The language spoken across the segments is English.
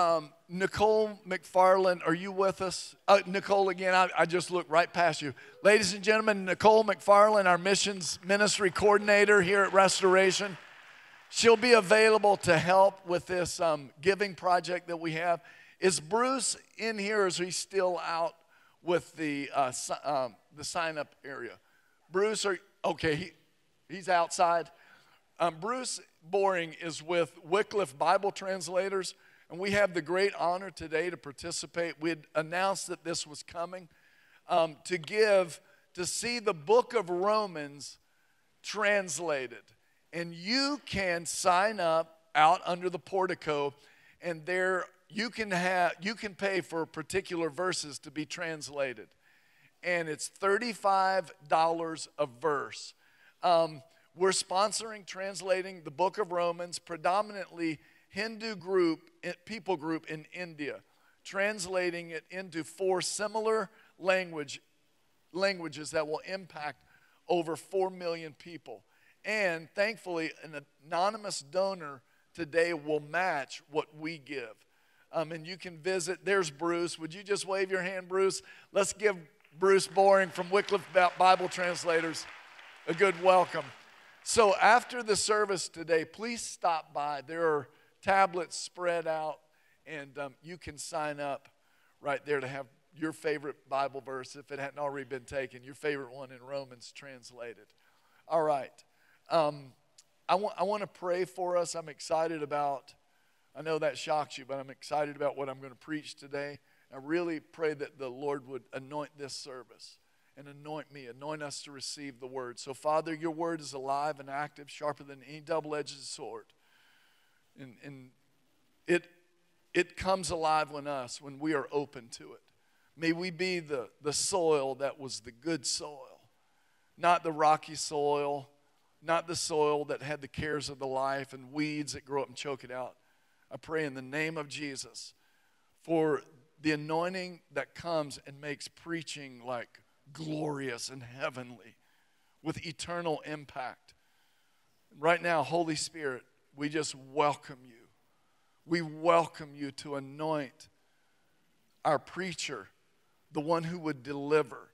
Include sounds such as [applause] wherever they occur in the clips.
um, Nicole McFarland, are you with us? Uh, Nicole, again, I, I just looked right past you. Ladies and gentlemen, Nicole McFarland, our missions ministry coordinator here at Restoration. She'll be available to help with this um, giving project that we have. Is Bruce in here or is he still out with the, uh, si- um, the sign up area? Bruce, are, okay, he, he's outside. Um, Bruce Boring is with Wycliffe Bible Translators, and we have the great honor today to participate. We had announced that this was coming um, to give, to see the book of Romans translated. And you can sign up out under the portico, and there you can have you can pay for particular verses to be translated, and it's thirty-five dollars a verse. Um, we're sponsoring translating the book of Romans, predominantly Hindu group, eh, people group in India, translating it into four similar language, languages that will impact over 4 million people. And thankfully, an anonymous donor today will match what we give. Um, and you can visit, there's Bruce. Would you just wave your hand, Bruce? Let's give Bruce Boring from Wycliffe Bible Translators a good welcome. So after the service today, please stop by. There are tablets spread out, and um, you can sign up right there to have your favorite Bible verse, if it hadn't already been taken, your favorite one in Romans translated. All right. Um, I, want, I want to pray for us. I'm excited about, I know that shocks you, but I'm excited about what I'm going to preach today. I really pray that the Lord would anoint this service and anoint me, anoint us to receive the word. So, Father, your word is alive and active, sharper than any double edged sword. And, and it, it comes alive when us, when we are open to it. May we be the, the soil that was the good soil, not the rocky soil, not the soil that had the cares of the life and weeds that grow up and choke it out. I pray in the name of Jesus for the anointing that comes and makes preaching like glorious and heavenly with eternal impact. Right now, Holy Spirit, we just welcome you. We welcome you to anoint our preacher, the one who would deliver.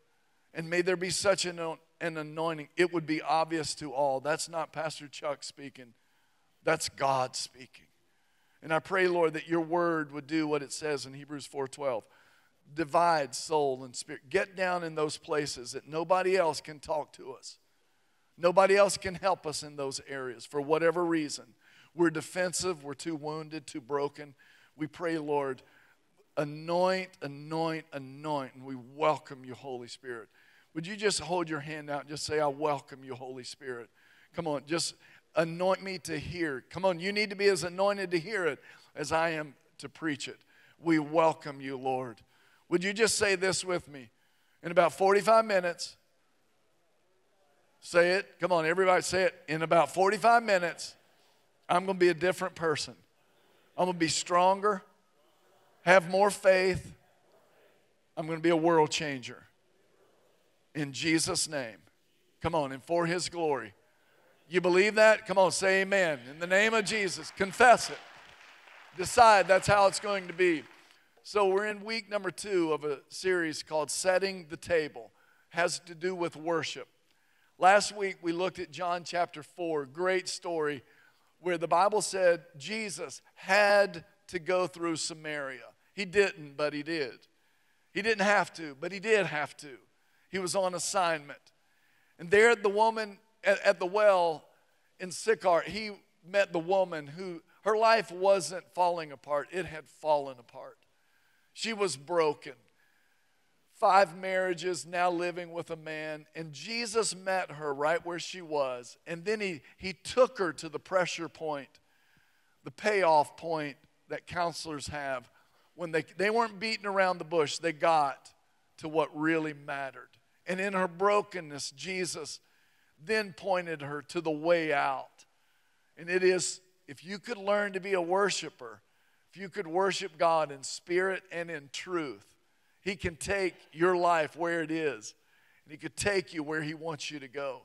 And may there be such an, an anointing, it would be obvious to all. That's not Pastor Chuck speaking, that's God speaking. And I pray, Lord, that your word would do what it says in Hebrews 4:12 divide soul and spirit. Get down in those places that nobody else can talk to us. Nobody else can help us in those areas for whatever reason. We're defensive, we're too wounded, too broken. We pray, Lord, anoint, anoint, anoint, and we welcome you, Holy Spirit. Would you just hold your hand out and just say, I welcome you, Holy Spirit? Come on, just anoint me to hear. Come on, you need to be as anointed to hear it as I am to preach it. We welcome you, Lord. Would you just say this with me? In about 45 minutes, say it. Come on, everybody say it. In about 45 minutes, I'm going to be a different person. I'm going to be stronger, have more faith. I'm going to be a world changer. In Jesus' name. Come on, and for his glory. You believe that? Come on, say amen. In the name of Jesus, confess it. Decide that's how it's going to be. So we're in week number two of a series called Setting the Table. Has to do with worship. Last week we looked at John chapter 4, great story where the Bible said Jesus had to go through Samaria. He didn't, but he did. He didn't have to, but he did have to. He was on assignment. And there the woman at, at the well in Sychar, he met the woman who her life wasn't falling apart, it had fallen apart. She was broken. Five marriages, now living with a man. And Jesus met her right where she was. And then he, he took her to the pressure point, the payoff point that counselors have. When they, they weren't beating around the bush, they got to what really mattered. And in her brokenness, Jesus then pointed her to the way out. And it is if you could learn to be a worshiper, if you could worship God in spirit and in truth, He can take your life where it is, and He could take you where He wants you to go.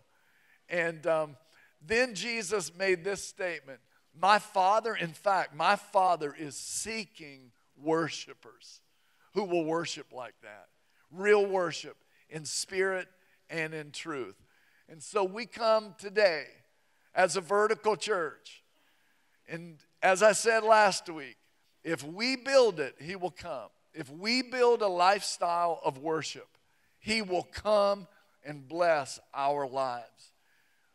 And um, then Jesus made this statement My Father, in fact, my Father is seeking worshipers who will worship like that. Real worship in spirit and in truth. And so we come today as a vertical church. And as I said last week, if we build it, He will come. If we build a lifestyle of worship, He will come and bless our lives.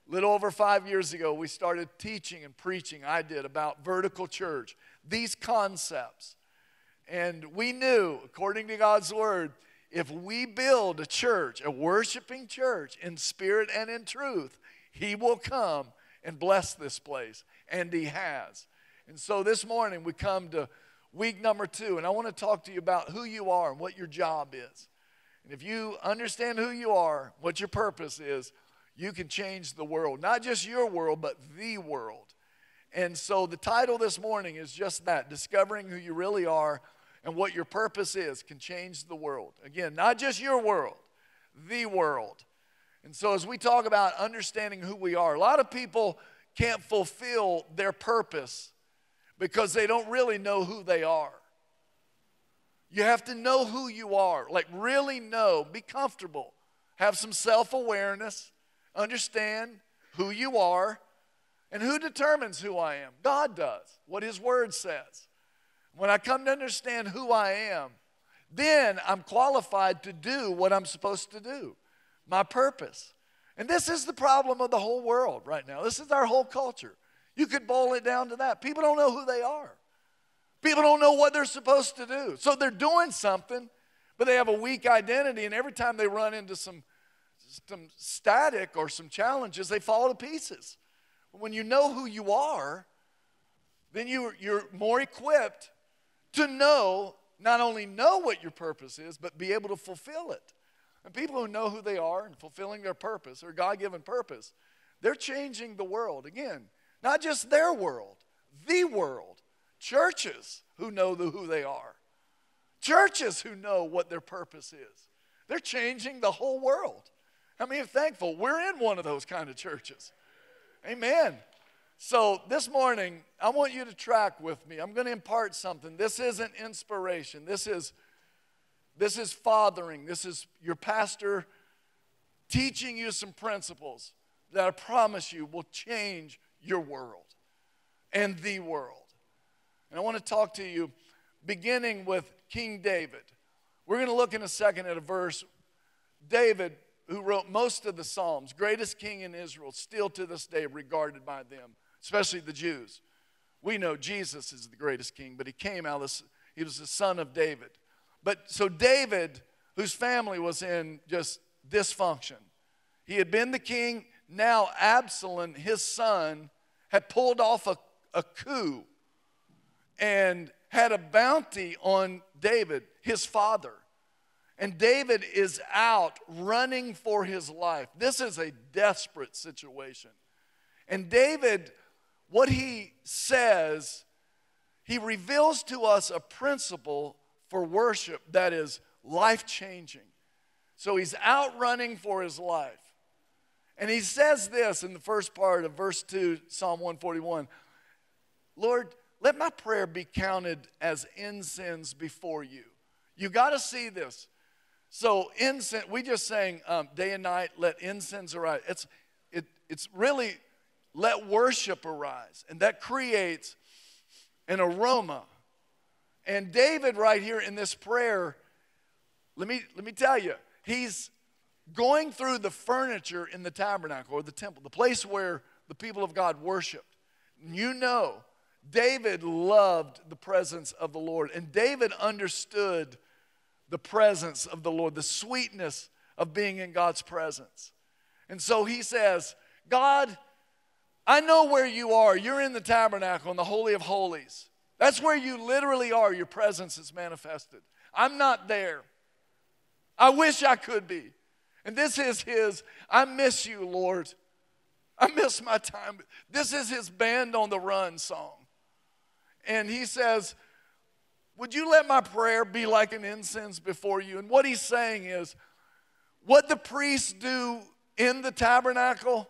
A little over five years ago, we started teaching and preaching, I did, about vertical church, these concepts. And we knew, according to God's word, if we build a church, a worshiping church in spirit and in truth, He will come and bless this place. And He has. And so this morning we come to week number two, and I want to talk to you about who you are and what your job is. And if you understand who you are, what your purpose is, you can change the world. Not just your world, but the world. And so the title this morning is just that discovering who you really are and what your purpose is can change the world. Again, not just your world, the world. And so as we talk about understanding who we are, a lot of people can't fulfill their purpose because they don't really know who they are. You have to know who you are, like really know, be comfortable, have some self awareness, understand who you are, and who determines who I am? God does, what His Word says. When I come to understand who I am, then I'm qualified to do what I'm supposed to do, my purpose. And this is the problem of the whole world right now. This is our whole culture. You could boil it down to that. People don't know who they are. People don't know what they're supposed to do. So they're doing something, but they have a weak identity, and every time they run into some, some static or some challenges, they fall to pieces. When you know who you are, then you, you're more equipped to know, not only know what your purpose is, but be able to fulfill it. And people who know who they are and fulfilling their purpose or God given purpose, they're changing the world. Again, not just their world, the world. Churches who know the, who they are. Churches who know what their purpose is. They're changing the whole world. I mean, thankful we're in one of those kind of churches. Amen. So this morning, I want you to track with me. I'm going to impart something. This isn't inspiration. This is this is fathering. This is your pastor teaching you some principles that I promise you will change your world and the world. And I want to talk to you beginning with King David. We're going to look in a second at a verse. David, who wrote most of the Psalms, greatest king in Israel, still to this day regarded by them, especially the Jews. We know Jesus is the greatest king, but he came out, of, he was the son of David. But so David, whose family was in just dysfunction, he had been the king, now Absalom, his son, had pulled off a, a coup and had a bounty on David, his father. And David is out running for his life. This is a desperate situation. And David, what he says, he reveals to us a principle for worship that is life changing. So he's out running for his life. And he says this in the first part of verse 2, Psalm 141 Lord, let my prayer be counted as incense before you. You got to see this. So, incense, we just saying um, day and night, let incense arise. It's, it, it's really let worship arise. And that creates an aroma. And David, right here in this prayer, let me, let me tell you, he's going through the furniture in the tabernacle or the temple, the place where the people of God worshiped. You know, David loved the presence of the Lord, and David understood the presence of the Lord, the sweetness of being in God's presence. And so he says, God, I know where you are. You're in the tabernacle in the Holy of Holies. That's where you literally are. Your presence is manifested. I'm not there. I wish I could be. And this is his, I miss you, Lord. I miss my time. This is his band on the run song. And he says, Would you let my prayer be like an incense before you? And what he's saying is, what the priests do in the tabernacle,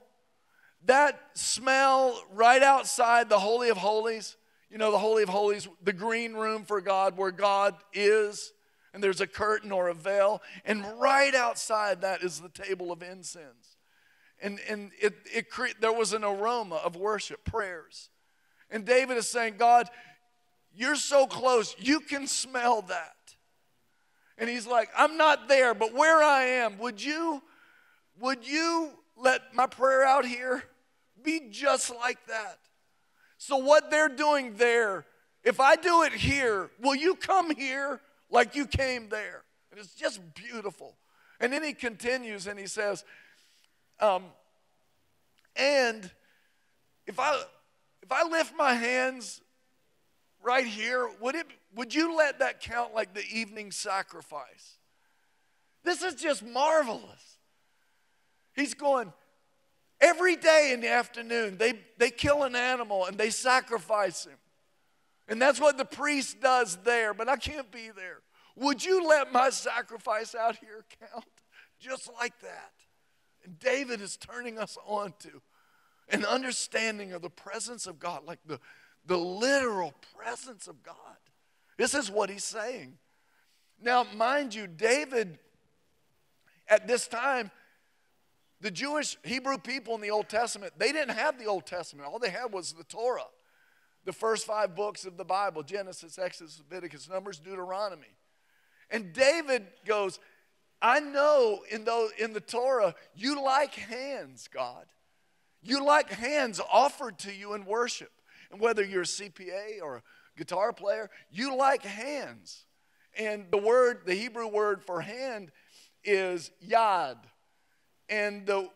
that smell right outside the Holy of Holies, you know, the Holy of Holies, the green room for God where God is, and there's a curtain or a veil, and right outside that is the table of incense. And, and it, it cre- there was an aroma of worship, prayers. And David is saying, God, you're so close, you can smell that. And he's like, I'm not there, but where I am, would you, would you let my prayer out here be just like that? So, what they're doing there, if I do it here, will you come here like you came there? And it's just beautiful. And then he continues and he says, um, and if I if I lift my hands right here, would it would you let that count like the evening sacrifice? This is just marvelous. He's going, every day in the afternoon, they, they kill an animal and they sacrifice him. And that's what the priest does there, but I can't be there. Would you let my sacrifice out here count? Just like that. And David is turning us on to an understanding of the presence of God, like the, the literal presence of God. This is what he's saying. Now, mind you, David at this time, the Jewish Hebrew people in the Old Testament, they didn't have the Old Testament. All they had was the Torah, the first five books of the Bible Genesis, Exodus, Leviticus, Numbers, Deuteronomy. And David goes, I know in, those, in the Torah, you like hands, God. You like hands offered to you in worship. And whether you're a CPA or a guitar player, you like hands. And the word, the Hebrew word for hand is yad. And the,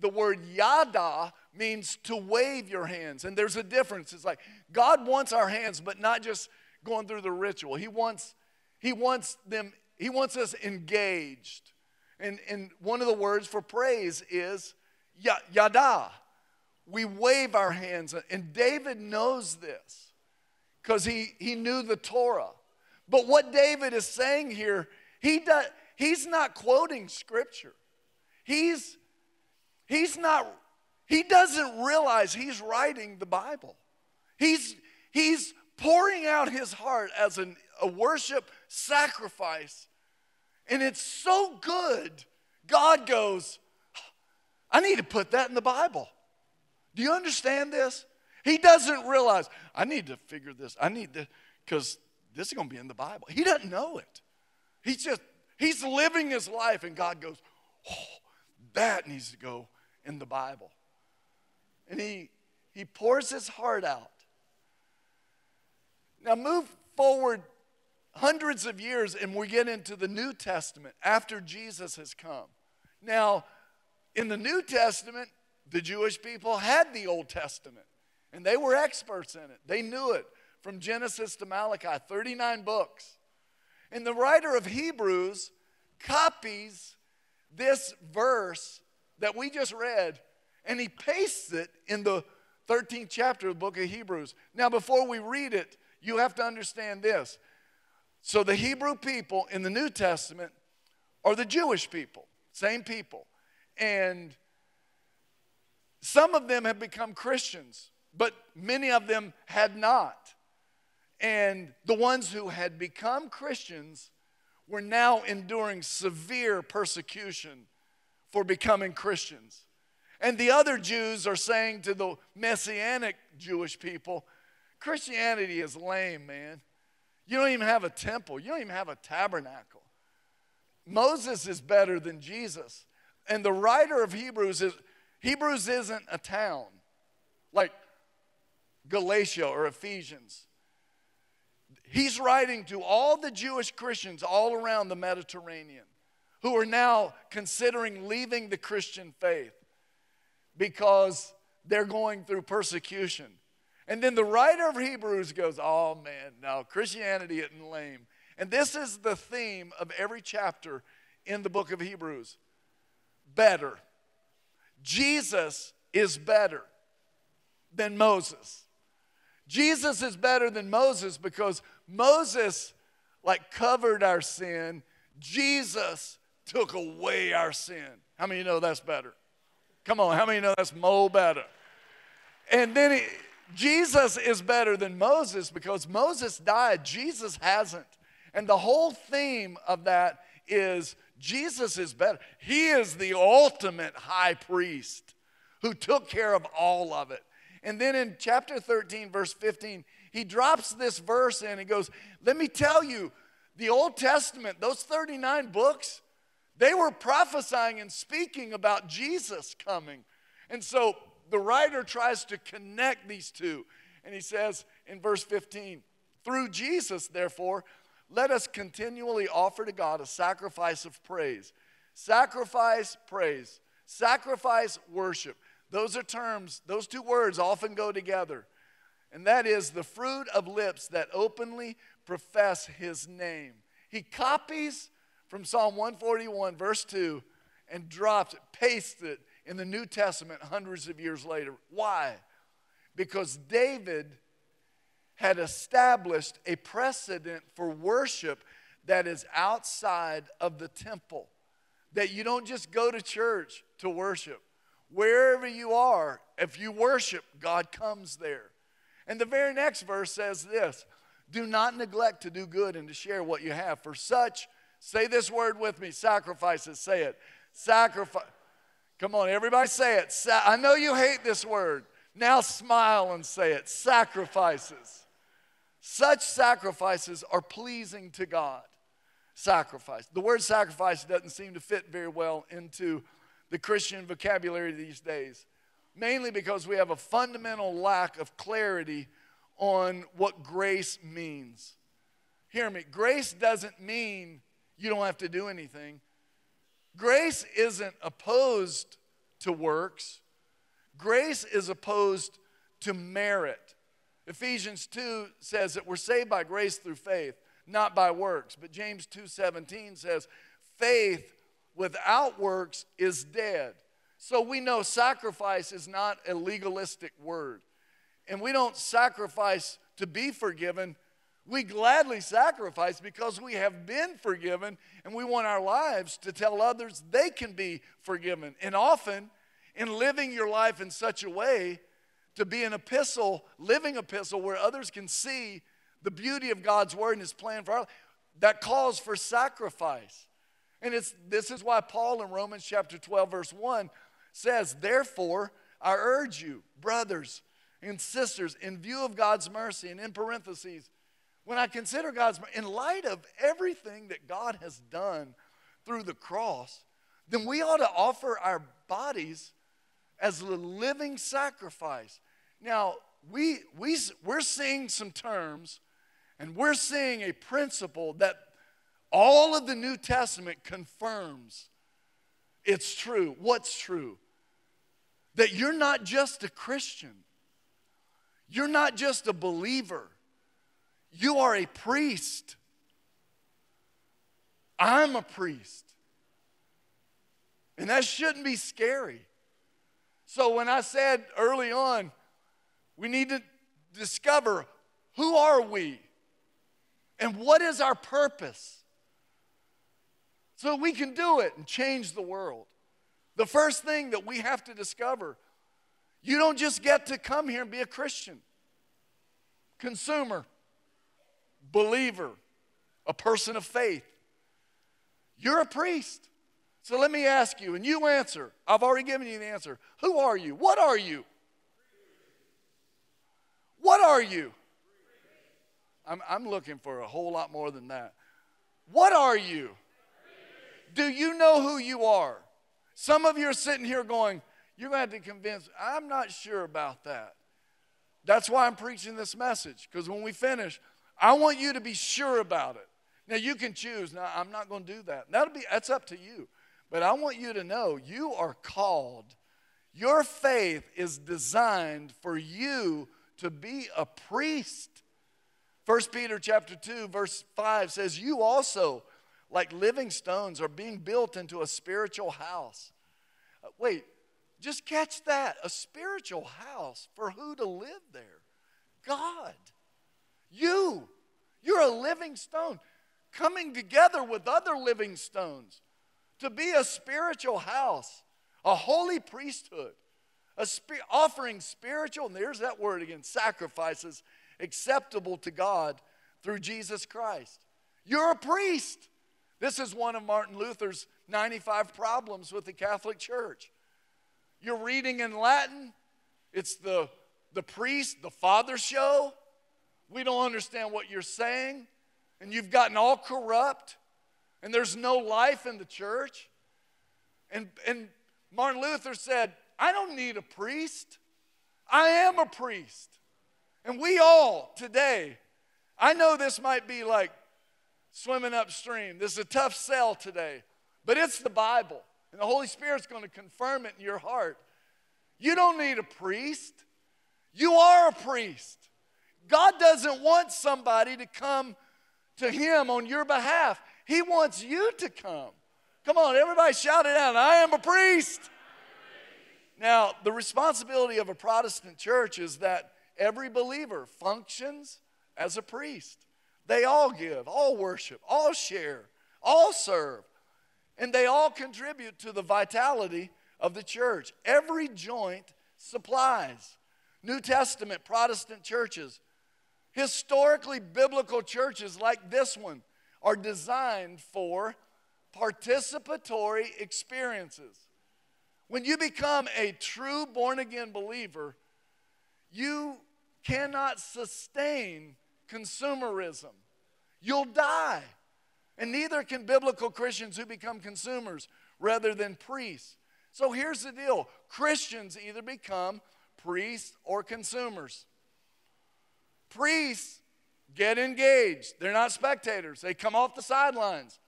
the word yada means to wave your hands. And there's a difference. It's like God wants our hands, but not just going through the ritual. He wants, he wants them, he wants us engaged. And, and one of the words for praise is yada. We wave our hands. And David knows this because he, he knew the Torah. But what David is saying here, he does, he's not quoting scripture. He's, he's not, he doesn't realize he's writing the Bible. He's, he's pouring out his heart as an, a worship sacrifice. And it's so good, God goes, I need to put that in the Bible. Do you understand this? He doesn't realize, I need to figure this. I need to, because this is going to be in the Bible. He doesn't know it. He's just, he's living his life, and God goes, oh, that needs to go in the Bible. And he, he pours his heart out. Now, move forward hundreds of years, and we get into the New Testament after Jesus has come. Now, in the New Testament, the Jewish people had the Old Testament, and they were experts in it. They knew it from Genesis to Malachi, 39 books. And the writer of Hebrews copies this verse that we just read and he pastes it in the 13th chapter of the book of Hebrews. Now, before we read it, you have to understand this. So, the Hebrew people in the New Testament are the Jewish people, same people. And some of them have become Christians, but many of them had not. And the ones who had become Christians were now enduring severe persecution for becoming Christians. And the other Jews are saying to the Messianic Jewish people, Christianity is lame, man. You don't even have a temple, you don't even have a tabernacle. Moses is better than Jesus. And the writer of Hebrews is Hebrews isn't a town like Galatia or Ephesians. He's writing to all the Jewish Christians all around the Mediterranean who are now considering leaving the Christian faith because they're going through persecution. And then the writer of Hebrews goes, Oh man, no, Christianity isn't lame. And this is the theme of every chapter in the book of Hebrews better. Jesus is better than Moses. Jesus is better than Moses because Moses like covered our sin. Jesus took away our sin. How many you know that's better? Come on, how many you know that's mo better? And then he, Jesus is better than Moses because Moses died, Jesus hasn't. And the whole theme of that is Jesus is better. He is the ultimate high priest who took care of all of it. And then in chapter 13, verse 15, he drops this verse in and goes, Let me tell you, the Old Testament, those 39 books, they were prophesying and speaking about Jesus coming. And so the writer tries to connect these two. And he says in verse 15, through Jesus, therefore, let us continually offer to God a sacrifice of praise. Sacrifice, praise. Sacrifice, worship. Those are terms, those two words often go together. And that is the fruit of lips that openly profess his name. He copies from Psalm 141, verse 2, and dropped it, pastes it in the New Testament hundreds of years later. Why? Because David had established a precedent for worship that is outside of the temple. That you don't just go to church to worship. Wherever you are, if you worship, God comes there. And the very next verse says this Do not neglect to do good and to share what you have, for such, say this word with me, sacrifices, say it. Sacrifice. Come on, everybody say it. Sa- I know you hate this word. Now smile and say it. Sacrifices. Such sacrifices are pleasing to God. Sacrifice. The word sacrifice doesn't seem to fit very well into the Christian vocabulary these days, mainly because we have a fundamental lack of clarity on what grace means. Hear me, grace doesn't mean you don't have to do anything. Grace isn't opposed to works, grace is opposed to merit. Ephesians 2 says that we're saved by grace through faith, not by works. But James 2:17 says faith without works is dead. So we know sacrifice is not a legalistic word. And we don't sacrifice to be forgiven. We gladly sacrifice because we have been forgiven and we want our lives to tell others they can be forgiven. And often, in living your life in such a way, to be an epistle, living epistle, where others can see the beauty of God's word and his plan for our life, that calls for sacrifice. And it's, this is why Paul in Romans chapter 12, verse 1 says, Therefore, I urge you, brothers and sisters, in view of God's mercy, and in parentheses, when I consider God's in light of everything that God has done through the cross, then we ought to offer our bodies as a living sacrifice. Now, we, we, we're seeing some terms and we're seeing a principle that all of the New Testament confirms it's true. What's true? That you're not just a Christian, you're not just a believer, you are a priest. I'm a priest. And that shouldn't be scary. So when I said early on, we need to discover who are we and what is our purpose? so we can do it and change the world. The first thing that we have to discover you don't just get to come here and be a Christian, consumer, believer, a person of faith. You're a priest. So let me ask you, and you answer. I've already given you the answer. Who are you? What are you? What are you? I'm, I'm looking for a whole lot more than that. What are you? Do you know who you are? Some of you are sitting here going, You're going to have to convince, I'm not sure about that. That's why I'm preaching this message, because when we finish, I want you to be sure about it. Now you can choose. Now I'm not going to do that. That'll be that's up to you. But I want you to know you are called. Your faith is designed for you to be a priest. 1 Peter chapter 2 verse 5 says you also like living stones, are being built into a spiritual house. Uh, wait, just catch that. A spiritual house for who to live there? God. You. You're a living stone coming together with other living stones to be a spiritual house, a holy priesthood, a spi- offering spiritual, and there's that word again, sacrifices acceptable to God through Jesus Christ. You're a priest. This is one of Martin Luther's 95 problems with the Catholic Church. You're reading in Latin, it's the, the priest, the father show. We don't understand what you're saying, and you've gotten all corrupt, and there's no life in the church. And, and Martin Luther said, I don't need a priest. I am a priest. And we all today, I know this might be like swimming upstream. This is a tough sell today, but it's the Bible. And the Holy Spirit's going to confirm it in your heart. You don't need a priest, you are a priest. God doesn't want somebody to come to Him on your behalf, He wants you to come. Come on, everybody shout it out I am a priest. Now, the responsibility of a Protestant church is that every believer functions as a priest. They all give, all worship, all share, all serve, and they all contribute to the vitality of the church. Every joint supplies. New Testament Protestant churches, historically biblical churches like this one, are designed for participatory experiences. When you become a true born again believer, you cannot sustain consumerism. You'll die. And neither can biblical Christians who become consumers rather than priests. So here's the deal Christians either become priests or consumers. Priests get engaged, they're not spectators, they come off the sidelines,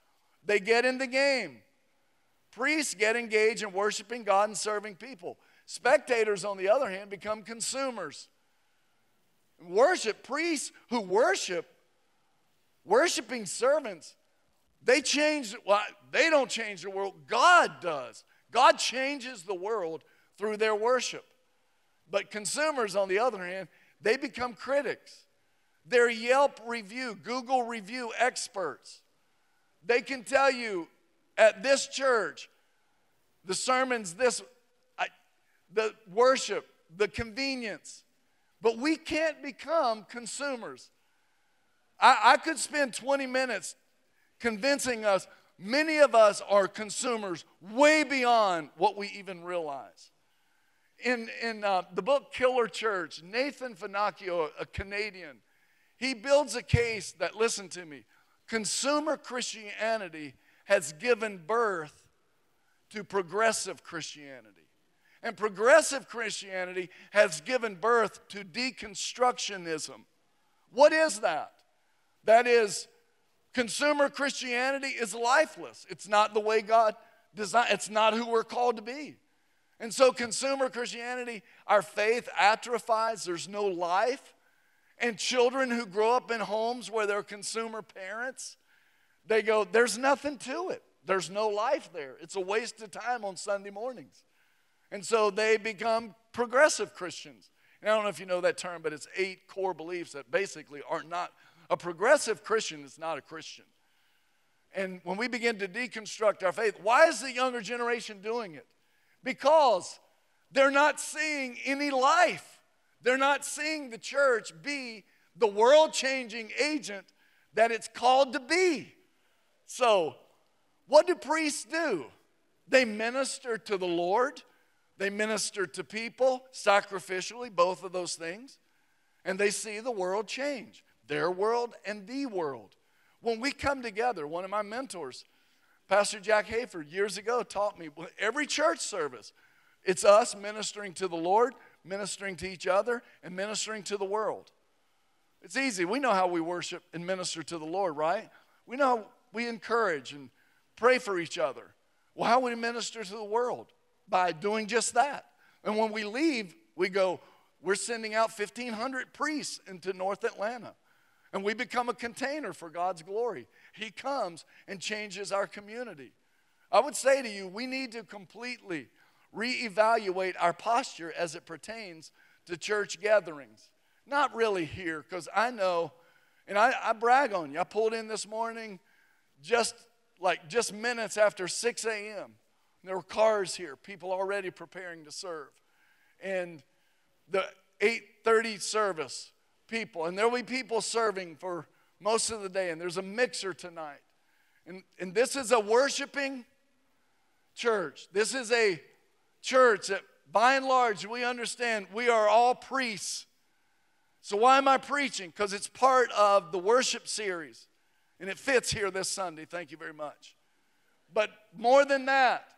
they get in the game. Priests get engaged in worshiping God and serving people. Spectators, on the other hand, become consumers. Worship, priests who worship, worshiping servants, they change, well, they don't change the world, God does. God changes the world through their worship. But consumers, on the other hand, they become critics. They're Yelp review, Google review experts. They can tell you at this church, the sermons, this, I, the worship, the convenience, but we can't become consumers. I, I could spend 20 minutes convincing us, many of us are consumers way beyond what we even realize. In, in uh, the book Killer Church, Nathan Finochio, a Canadian, he builds a case that, listen to me, consumer Christianity has given birth to progressive Christianity. And progressive Christianity has given birth to deconstructionism. What is that? That is, consumer Christianity is lifeless. It's not the way God designed, it's not who we're called to be. And so, consumer Christianity, our faith atrophies, there's no life. And children who grow up in homes where they're consumer parents, they go, there's nothing to it. There's no life there. It's a waste of time on Sunday mornings. And so they become progressive Christians. And I don't know if you know that term, but it's eight core beliefs that basically are not a progressive Christian is not a Christian. And when we begin to deconstruct our faith, why is the younger generation doing it? Because they're not seeing any life. They're not seeing the church be the world changing agent that it's called to be. So, what do priests do? They minister to the Lord they minister to people sacrificially, both of those things, and they see the world change their world and the world. When we come together, one of my mentors, Pastor Jack Hayford, years ago taught me every church service, it's us ministering to the Lord, ministering to each other, and ministering to the world. It's easy. We know how we worship and minister to the Lord, right? We know we encourage and pray for each other. Well, how we minister to the world? by doing just that. And when we leave, we go, we're sending out 1,500 priests into North Atlanta. And we become a container for God's glory. He comes and changes our community. I would say to you, we need to completely reevaluate our posture as it pertains to church gatherings. Not really here, because I know, and I, I, brag on you. I pulled in this morning just like just minutes after 6 a.m. there were cars here, people already preparing to serve. And the 8:30 service, people, and there'll be people serving for most of the day, and there's a mixer tonight. And, and this is a worshiping church. This is a church that, by and large, we understand we are all priests. So, why am I preaching? Because it's part of the worship series, and it fits here this Sunday. Thank you very much. But more than that,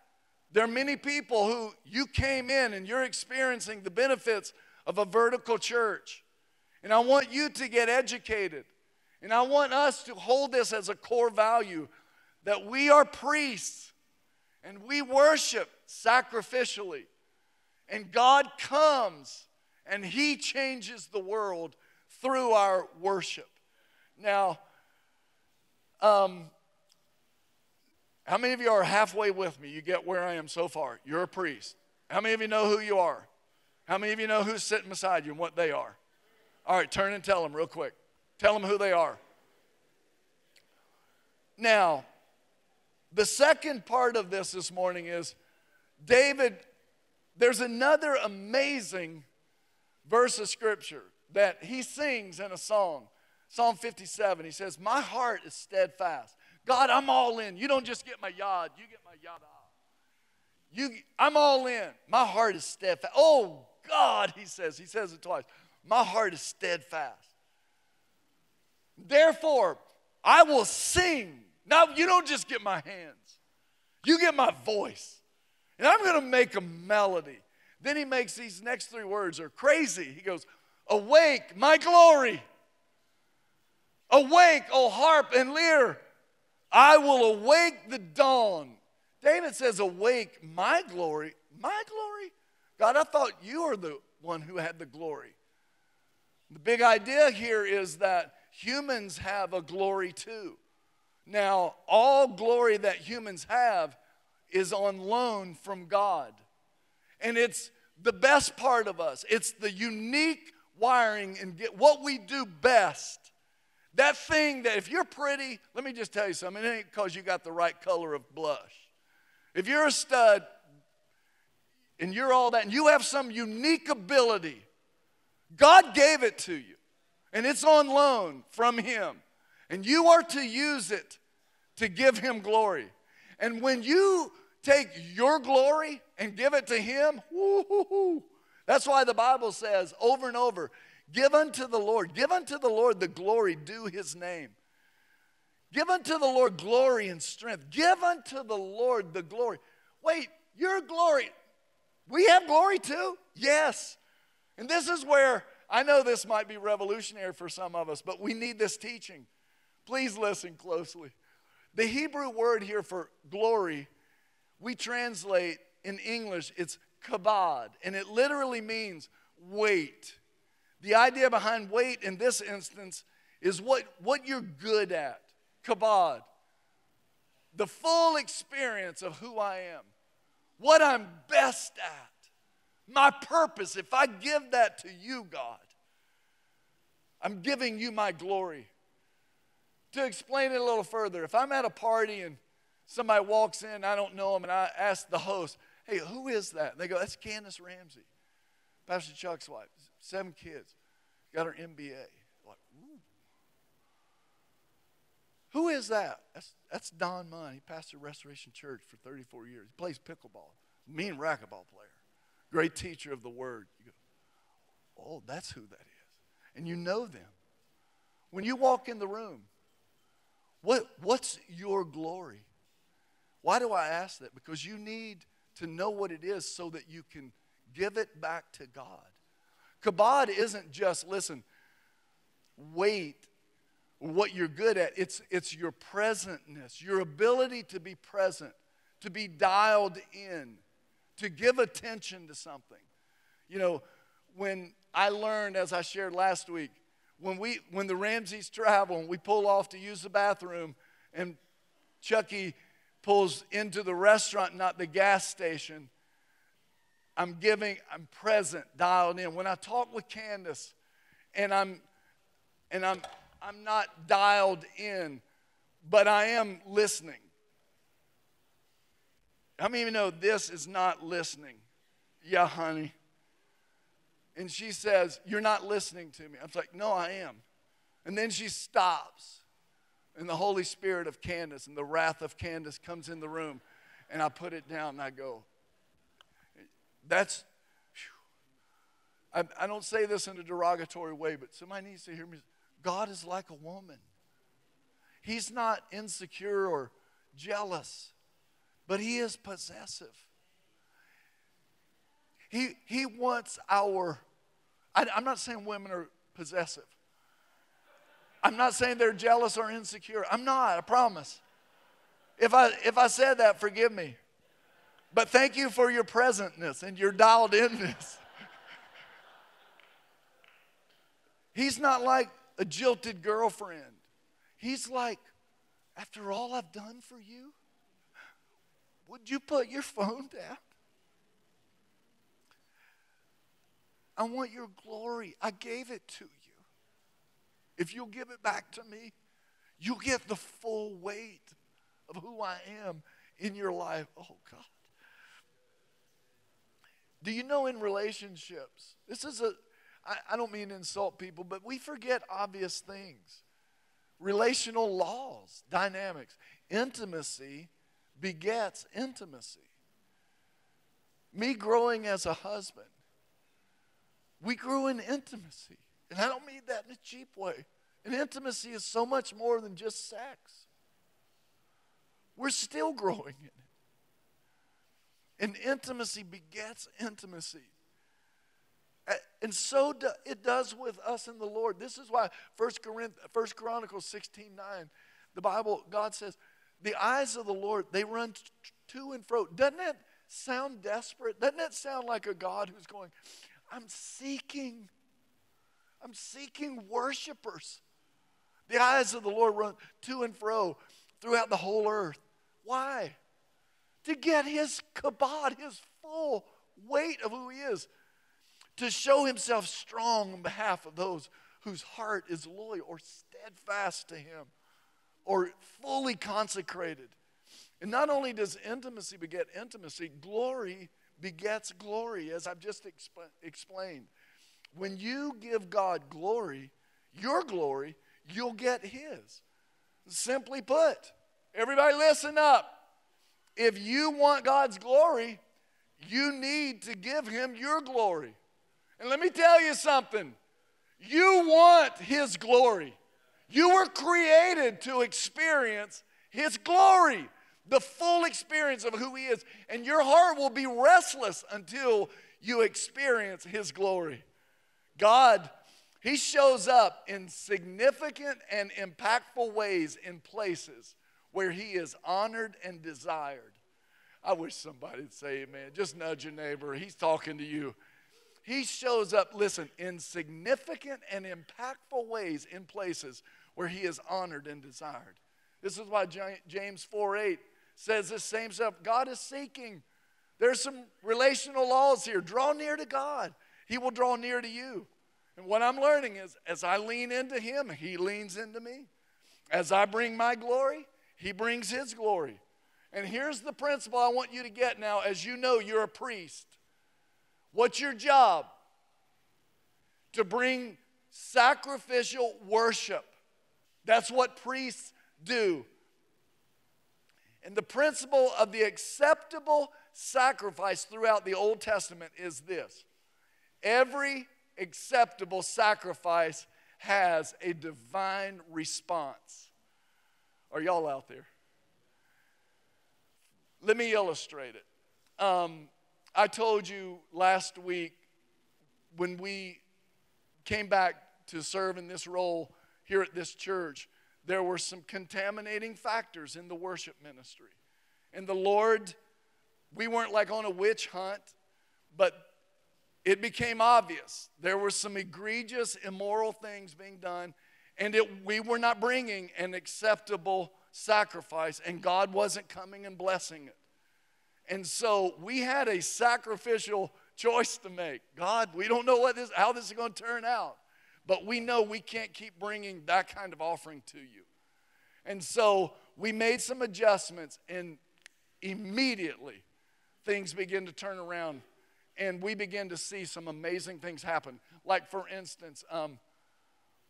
there are many people who you came in and you're experiencing the benefits of a vertical church. And I want you to get educated. And I want us to hold this as a core value that we are priests and we worship sacrificially. And God comes and He changes the world through our worship. Now, um, how many of you are halfway with me? You get where I am so far. You're a priest. How many of you know who you are? How many of you know who's sitting beside you and what they are? All right, turn and tell them real quick. Tell them who they are. Now, the second part of this this morning is David, there's another amazing verse of scripture that he sings in a song. Psalm 57, he says, My heart is steadfast. God, I'm all in. You don't just get my yod, you get my yada. You, I'm all in. My heart is steadfast. Oh, God, he says, he says it twice. My heart is steadfast. Therefore, I will sing. Now, you don't just get my hands, you get my voice. And I'm going to make a melody. Then he makes these next three words are crazy. He goes, Awake, my glory. Awake, O harp and lyre. I will awake the dawn. David says, Awake my glory. My glory? God, I thought you were the one who had the glory. The big idea here is that humans have a glory too. Now, all glory that humans have is on loan from God. And it's the best part of us, it's the unique wiring and get what we do best that thing that if you're pretty, let me just tell you something, it ain't because you got the right color of blush. If you're a stud and you're all that, and you have some unique ability, God gave it to you, and it's on loan from Him, and you are to use it to give Him glory. And when you take your glory and give it to Him, that's why the Bible says over and over Give unto the Lord, give unto the Lord the glory due his name. Give unto the Lord glory and strength. Give unto the Lord the glory. Wait, your glory, we have glory too? Yes. And this is where I know this might be revolutionary for some of us, but we need this teaching. Please listen closely. The Hebrew word here for glory, we translate in English, it's kabod, and it literally means weight. The idea behind weight in this instance is what, what you're good at. Kabod. The full experience of who I am, what I'm best at, my purpose. If I give that to you, God, I'm giving you my glory. To explain it a little further, if I'm at a party and somebody walks in, I don't know them, and I ask the host, hey, who is that? And They go, that's Candace Ramsey, Pastor Chuck's wife seven kids, got her MBA. Like. Who is that? That's, that's Don Munn. He pastored Restoration Church for 34 years. He plays pickleball. Mean racquetball player. Great teacher of the word. You go, oh, that's who that is. And you know them. When you walk in the room, what, what's your glory? Why do I ask that? Because you need to know what it is so that you can give it back to God. Kabod isn't just, listen, wait, what you're good at. It's, it's your presentness, your ability to be present, to be dialed in, to give attention to something. You know, when I learned, as I shared last week, when, we, when the Ramseys travel and we pull off to use the bathroom and Chucky pulls into the restaurant, not the gas station, I'm giving, I'm present, dialed in. When I talk with Candace and I'm and I'm I'm not dialed in, but I am listening. How many of you know this is not listening? Yeah, honey. And she says, You're not listening to me. I was like, No, I am. And then she stops. And the Holy Spirit of Candace and the wrath of Candace comes in the room. And I put it down and I go, That's, I, I don't say this in a derogatory way, but somebody needs to hear me. God is like a woman. He's not insecure or jealous, but he is possessive. He, he wants our, I, I'm not saying women are possessive. I'm not saying they're jealous or insecure. I'm not, I promise. If I, if I said that, forgive me. But thank you for your presentness and your dialed inness. He's not like a jilted girlfriend. He's like, after all I've done for you, would you put your phone down? I want your glory. I gave it to you. If you'll give it back to me, you'll get the full weight of who I am in your life. Oh, God. Do you know in relationships, this is a, I, I don't mean to insult people, but we forget obvious things. Relational laws, dynamics. Intimacy begets intimacy. Me growing as a husband, we grew in intimacy. And I don't mean that in a cheap way. And intimacy is so much more than just sex. We're still growing in it. And intimacy begets intimacy. And so do, it does with us in the Lord. This is why 1 Chronicles 16 9, the Bible, God says, the eyes of the Lord, they run to and fro. Doesn't that sound desperate? Doesn't that sound like a God who's going, I'm seeking, I'm seeking worshipers. The eyes of the Lord run to and fro throughout the whole earth. Why? To get his kabod, his full weight of who he is, to show himself strong on behalf of those whose heart is loyal or steadfast to him or fully consecrated. And not only does intimacy beget intimacy, glory begets glory, as I've just exp- explained. When you give God glory, your glory, you'll get His. Simply put, everybody listen up. If you want God's glory, you need to give Him your glory. And let me tell you something you want His glory. You were created to experience His glory, the full experience of who He is. And your heart will be restless until you experience His glory. God, He shows up in significant and impactful ways in places where He is honored and desired. I wish somebody would say amen. Just nudge your neighbor. He's talking to you. He shows up, listen, in significant and impactful ways in places where he is honored and desired. This is why James 4 8 says the same stuff. God is seeking. There's some relational laws here. Draw near to God, He will draw near to you. And what I'm learning is as I lean into Him, He leans into me. As I bring my glory, He brings His glory. And here's the principle I want you to get now as you know you're a priest. What's your job? To bring sacrificial worship. That's what priests do. And the principle of the acceptable sacrifice throughout the Old Testament is this every acceptable sacrifice has a divine response. Are y'all out there? Let me illustrate it. Um, I told you last week when we came back to serve in this role here at this church, there were some contaminating factors in the worship ministry. And the Lord, we weren't like on a witch hunt, but it became obvious. There were some egregious, immoral things being done, and it, we were not bringing an acceptable sacrifice, and God wasn't coming and blessing it. And so we had a sacrificial choice to make. God, we don't know what this, how this is going to turn out, but we know we can't keep bringing that kind of offering to you. And so we made some adjustments, and immediately things begin to turn around and we begin to see some amazing things happen. Like, for instance, um,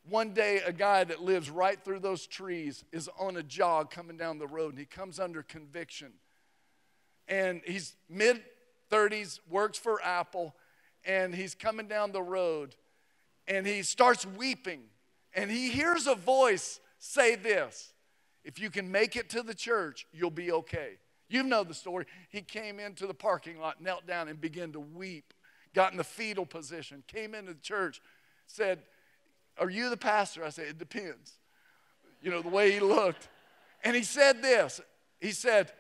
one day a guy that lives right through those trees is on a jog coming down the road and he comes under conviction. And he's mid 30s, works for Apple, and he's coming down the road and he starts weeping and he hears a voice say this if you can make it to the church, you'll be okay. You know the story. He came into the parking lot, knelt down, and began to weep, got in the fetal position, came into the church, said, Are you the pastor? I said, It depends. You know, the way he looked. And he said this He said,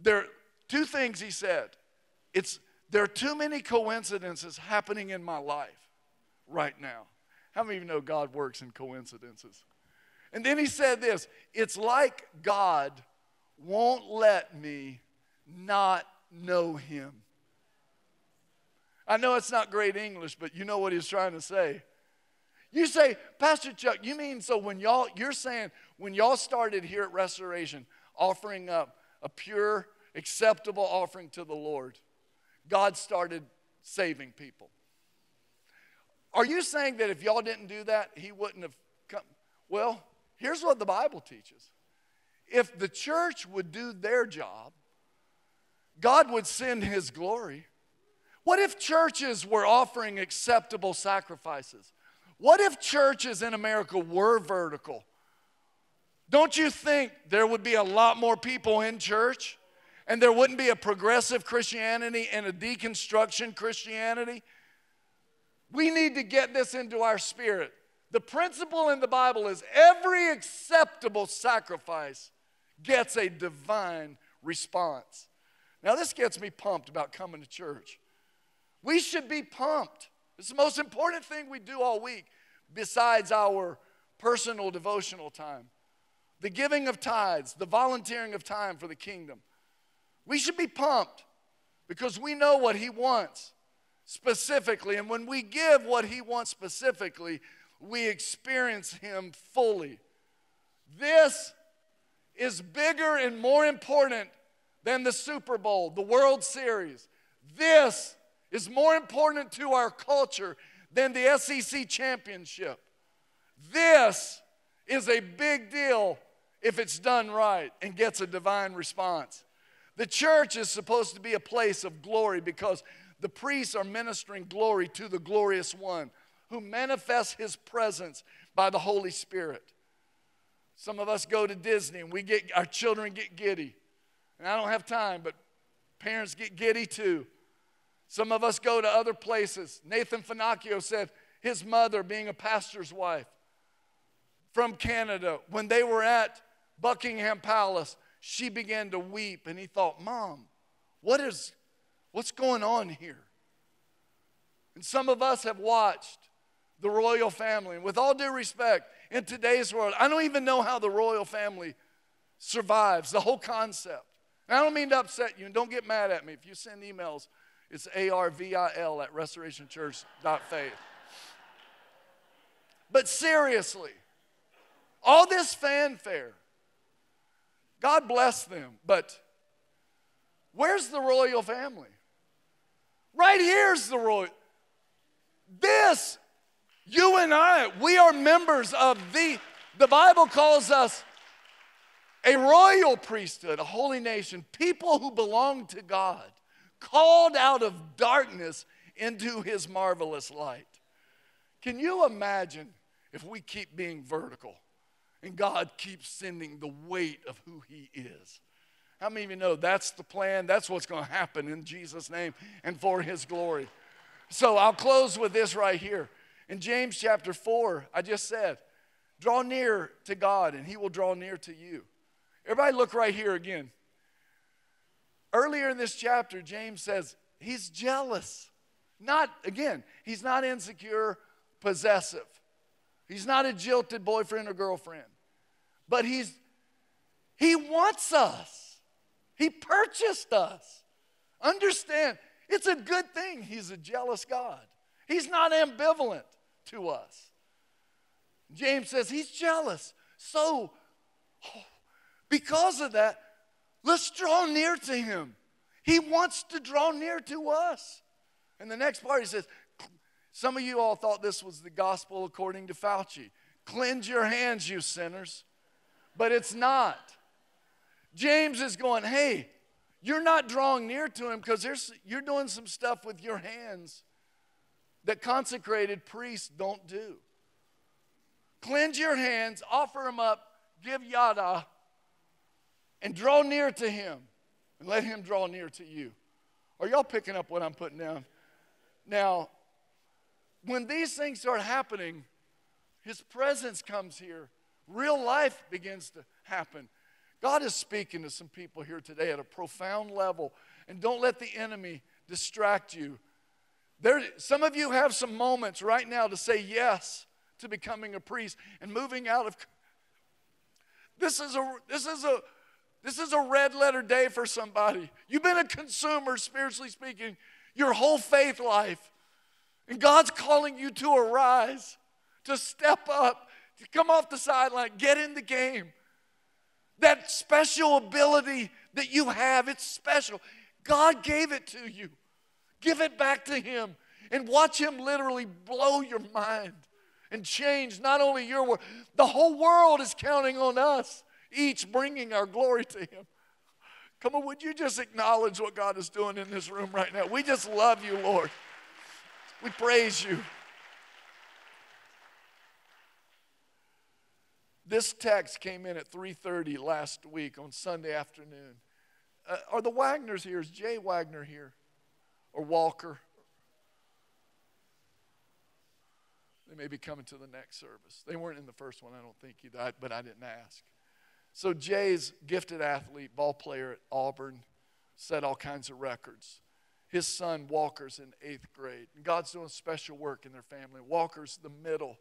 There are two things he said. It's there are too many coincidences happening in my life right now. How many of you know God works in coincidences? And then he said this it's like God won't let me not know him. I know it's not great English, but you know what he's trying to say. You say, Pastor Chuck, you mean so when y'all, you're saying when y'all started here at Restoration offering up a pure, acceptable offering to the Lord, God started saving people. Are you saying that if y'all didn't do that, He wouldn't have come? Well, here's what the Bible teaches if the church would do their job, God would send His glory. What if churches were offering acceptable sacrifices? What if churches in America were vertical? Don't you think there would be a lot more people in church and there wouldn't be a progressive Christianity and a deconstruction Christianity? We need to get this into our spirit. The principle in the Bible is every acceptable sacrifice gets a divine response. Now, this gets me pumped about coming to church. We should be pumped. It's the most important thing we do all week, besides our personal devotional time. The giving of tithes, the volunteering of time for the kingdom. We should be pumped because we know what He wants specifically. And when we give what He wants specifically, we experience Him fully. This is bigger and more important than the Super Bowl, the World Series. This is more important to our culture than the SEC championship. This is a big deal if it's done right and gets a divine response. The church is supposed to be a place of glory because the priests are ministering glory to the glorious one who manifests his presence by the Holy Spirit. Some of us go to Disney and we get our children get giddy. And I don't have time, but parents get giddy too. Some of us go to other places. Nathan Finochio said his mother, being a pastor's wife from Canada, when they were at Buckingham Palace, she began to weep and he thought, "Mom, what is what's going on here?" And some of us have watched the royal family. And with all due respect, in today's world. I don't even know how the royal family survives, the whole concept. And I don't mean to upset you, and don't get mad at me. If you send emails, it's A-R-V-I-L at restorationchurch.faith. But seriously, all this fanfare, God bless them, but where's the royal family? Right here's the royal. This you and I, we are members of the, the Bible calls us a royal priesthood, a holy nation, people who belong to God, called out of darkness into his marvelous light. Can you imagine if we keep being vertical and God keeps sending the weight of who he is? How many of you know that's the plan? That's what's going to happen in Jesus' name and for his glory. So I'll close with this right here. In James chapter 4, I just said, draw near to God and he will draw near to you. Everybody, look right here again. Earlier in this chapter, James says he's jealous. Not, again, he's not insecure, possessive. He's not a jilted boyfriend or girlfriend. But he's, he wants us. He purchased us. Understand, it's a good thing he's a jealous God. He's not ambivalent to us. James says he's jealous. So, because of that, let's draw near to him. He wants to draw near to us. And the next part he says, some of you all thought this was the gospel according to Fauci. Cleanse your hands, you sinners. But it's not. James is going, hey, you're not drawing near to him because you're doing some stuff with your hands that consecrated priests don't do. Cleanse your hands, offer them up, give yada, and draw near to him, and let him draw near to you. Are y'all picking up what I'm putting down? Now, when these things start happening, his presence comes here. Real life begins to happen. God is speaking to some people here today at a profound level. And don't let the enemy distract you. There, some of you have some moments right now to say yes to becoming a priest and moving out of. This is a this is a this is a red letter day for somebody. You've been a consumer, spiritually speaking, your whole faith life. And God's calling you to arise, to step up, to come off the sideline, get in the game. That special ability that you have, it's special. God gave it to you. Give it back to Him and watch Him literally blow your mind and change not only your world, the whole world is counting on us, each bringing our glory to Him. Come on, would you just acknowledge what God is doing in this room right now? We just love you, Lord. We praise you. This text came in at 3:30 last week on Sunday afternoon. Uh, are the Wagners here? Is Jay Wagner here? Or Walker? They may be coming to the next service. They weren't in the first one, I don't think, either, but I didn't ask. So Jay's gifted athlete, ball player at Auburn, set all kinds of records. His son Walker's in eighth grade. And God's doing special work in their family. Walker's the middle.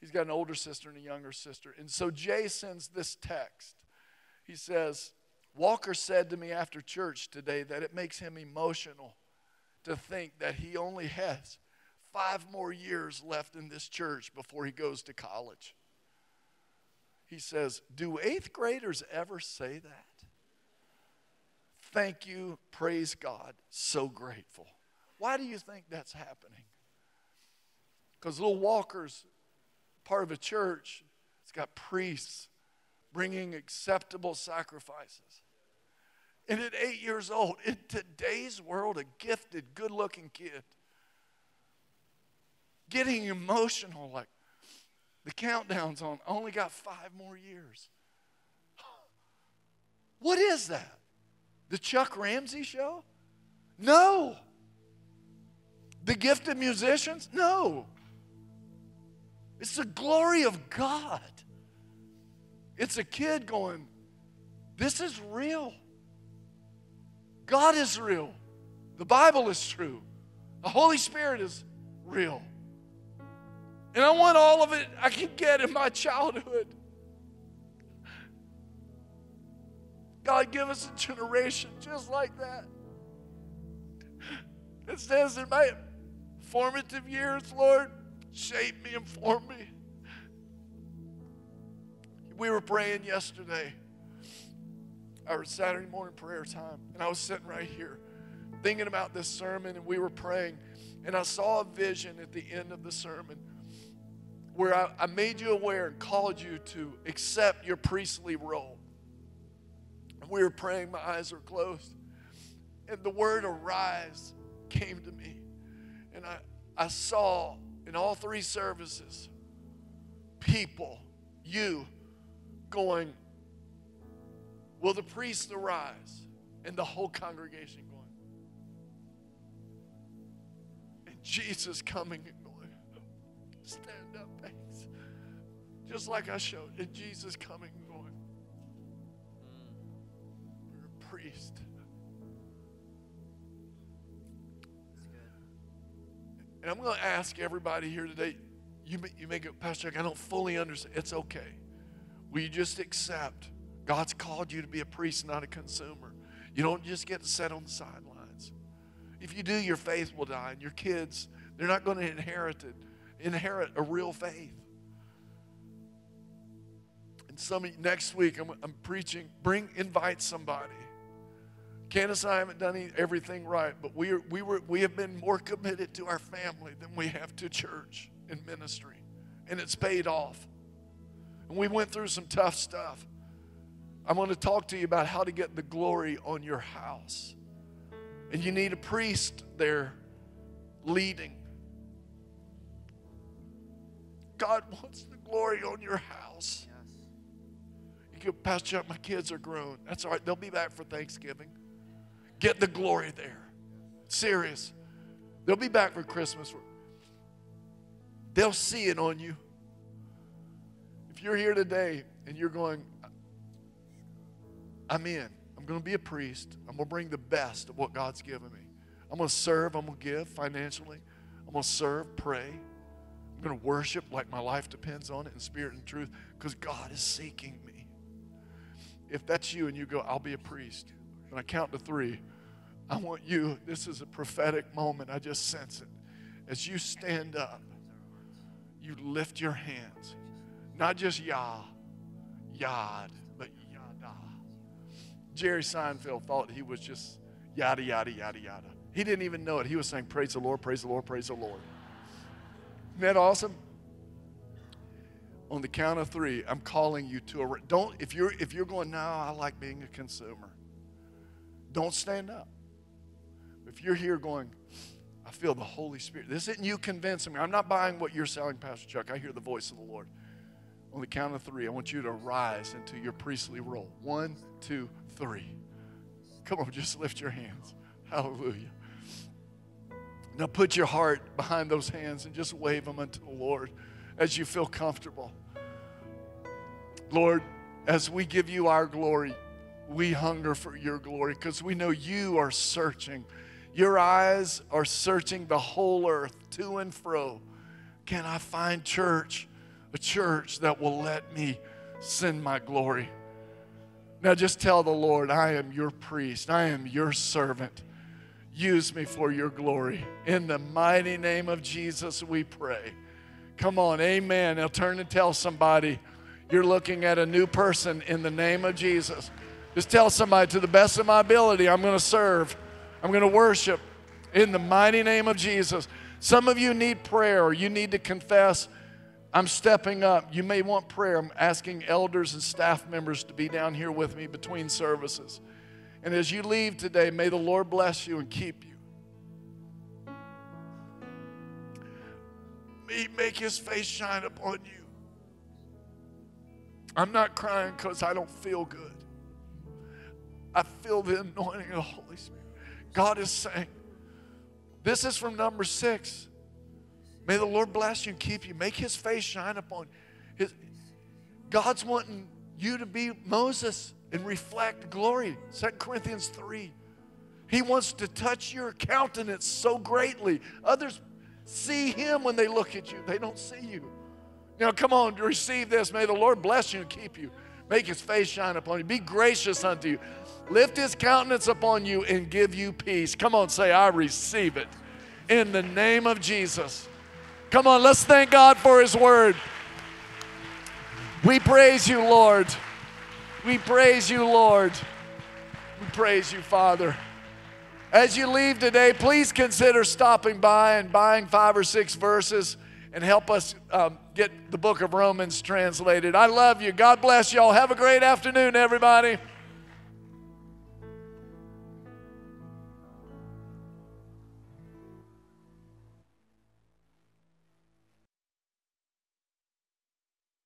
He's got an older sister and a younger sister. And so Jay sends this text. He says, Walker said to me after church today that it makes him emotional to think that he only has five more years left in this church before he goes to college. He says, Do eighth graders ever say that? Thank you, praise God, so grateful. Why do you think that's happening? Because little Walker's part of a church, it's got priests bringing acceptable sacrifices. And at eight years old, in today's world, a gifted, good looking kid, getting emotional like the countdown's on, I only got five more years. [gasps] What is that? The Chuck Ramsey show? No. The gifted musicians? No. It's the glory of God. It's a kid going, This is real. God is real. The Bible is true. The Holy Spirit is real. And I want all of it I can get in my childhood. God, give us a generation just like that. It says in my formative years, Lord, shape me and form me. We were praying yesterday, our Saturday morning prayer time, and I was sitting right here thinking about this sermon, and we were praying, and I saw a vision at the end of the sermon where I, I made you aware and called you to accept your priestly role we were praying, my eyes were closed. And the word arise came to me. And I, I saw in all three services people, you, going, Will the priest arise? And the whole congregation going. And Jesus coming and going, Stand up, thanks. Just like I showed. And Jesus coming and going the priest. And I'm going to ask everybody here today. You may, you may go, Pastor, I don't fully understand. It's okay. Will you just accept God's called you to be a priest, not a consumer? You don't just get to sit on the sidelines. If you do, your faith will die, and your kids, they're not going to inherit it, inherit a real faith. And some next week, I'm, I'm preaching. Bring, invite somebody Candace and I haven't done any- everything right, but we, are, we, were, we have been more committed to our family than we have to church and ministry. And it's paid off. And we went through some tough stuff. I'm going to talk to you about how to get the glory on your house. And you need a priest there leading. God wants the glory on your house. Yes. You go, Pastor my kids are grown. That's all right. They'll be back for Thanksgiving. Get the glory there. Serious. They'll be back for Christmas. They'll see it on you. If you're here today and you're going, I'm in. I'm going to be a priest. I'm going to bring the best of what God's given me. I'm going to serve. I'm going to give financially. I'm going to serve, pray. I'm going to worship like my life depends on it in spirit and truth because God is seeking me. If that's you and you go, I'll be a priest, and I count to three, I want you, this is a prophetic moment. I just sense it. As you stand up, you lift your hands. Not just Yah, Yad, but Yada. Jerry Seinfeld thought he was just yada, yada, yada, yada. He didn't even know it. He was saying, Praise the Lord, praise the Lord, praise the Lord. Isn't that awesome? On the count of three, I'm calling you to a don't if you're if you're going, no, I like being a consumer. Don't stand up. If you're here going, I feel the Holy Spirit. This isn't you convincing me. I'm not buying what you're selling, Pastor Chuck. I hear the voice of the Lord. On the count of three, I want you to rise into your priestly role. One, two, three. Come on, just lift your hands. Hallelujah. Now put your heart behind those hands and just wave them unto the Lord as you feel comfortable. Lord, as we give you our glory, we hunger for your glory because we know you are searching. Your eyes are searching the whole earth to and fro. Can I find church, a church that will let me send my glory? Now just tell the Lord, I am your priest, I am your servant. Use me for your glory. In the mighty name of Jesus, we pray. Come on, amen. Now turn and tell somebody you're looking at a new person in the name of Jesus. Just tell somebody, to the best of my ability, I'm going to serve, I'm going to worship in the mighty name of Jesus. Some of you need prayer or you need to confess. I'm stepping up. You may want prayer. I'm asking elders and staff members to be down here with me between services. And as you leave today, may the Lord bless you and keep you. May make his face shine upon you. I'm not crying because I don't feel good. I feel the anointing of the Holy Spirit. God is saying, this is from number six. May the Lord bless you and keep you. Make his face shine upon you. His, God's wanting you to be Moses and reflect glory. 2 Corinthians 3. He wants to touch your countenance so greatly. Others see him when they look at you, they don't see you. Now, come on, receive this. May the Lord bless you and keep you. Make his face shine upon you. Be gracious unto you. Lift his countenance upon you and give you peace. Come on, say, I receive it in the name of Jesus. Come on, let's thank God for his word. We praise you, Lord. We praise you, Lord. We praise you, Father. As you leave today, please consider stopping by and buying five or six verses and help us um, get the book of Romans translated. I love you. God bless y'all. Have a great afternoon, everybody.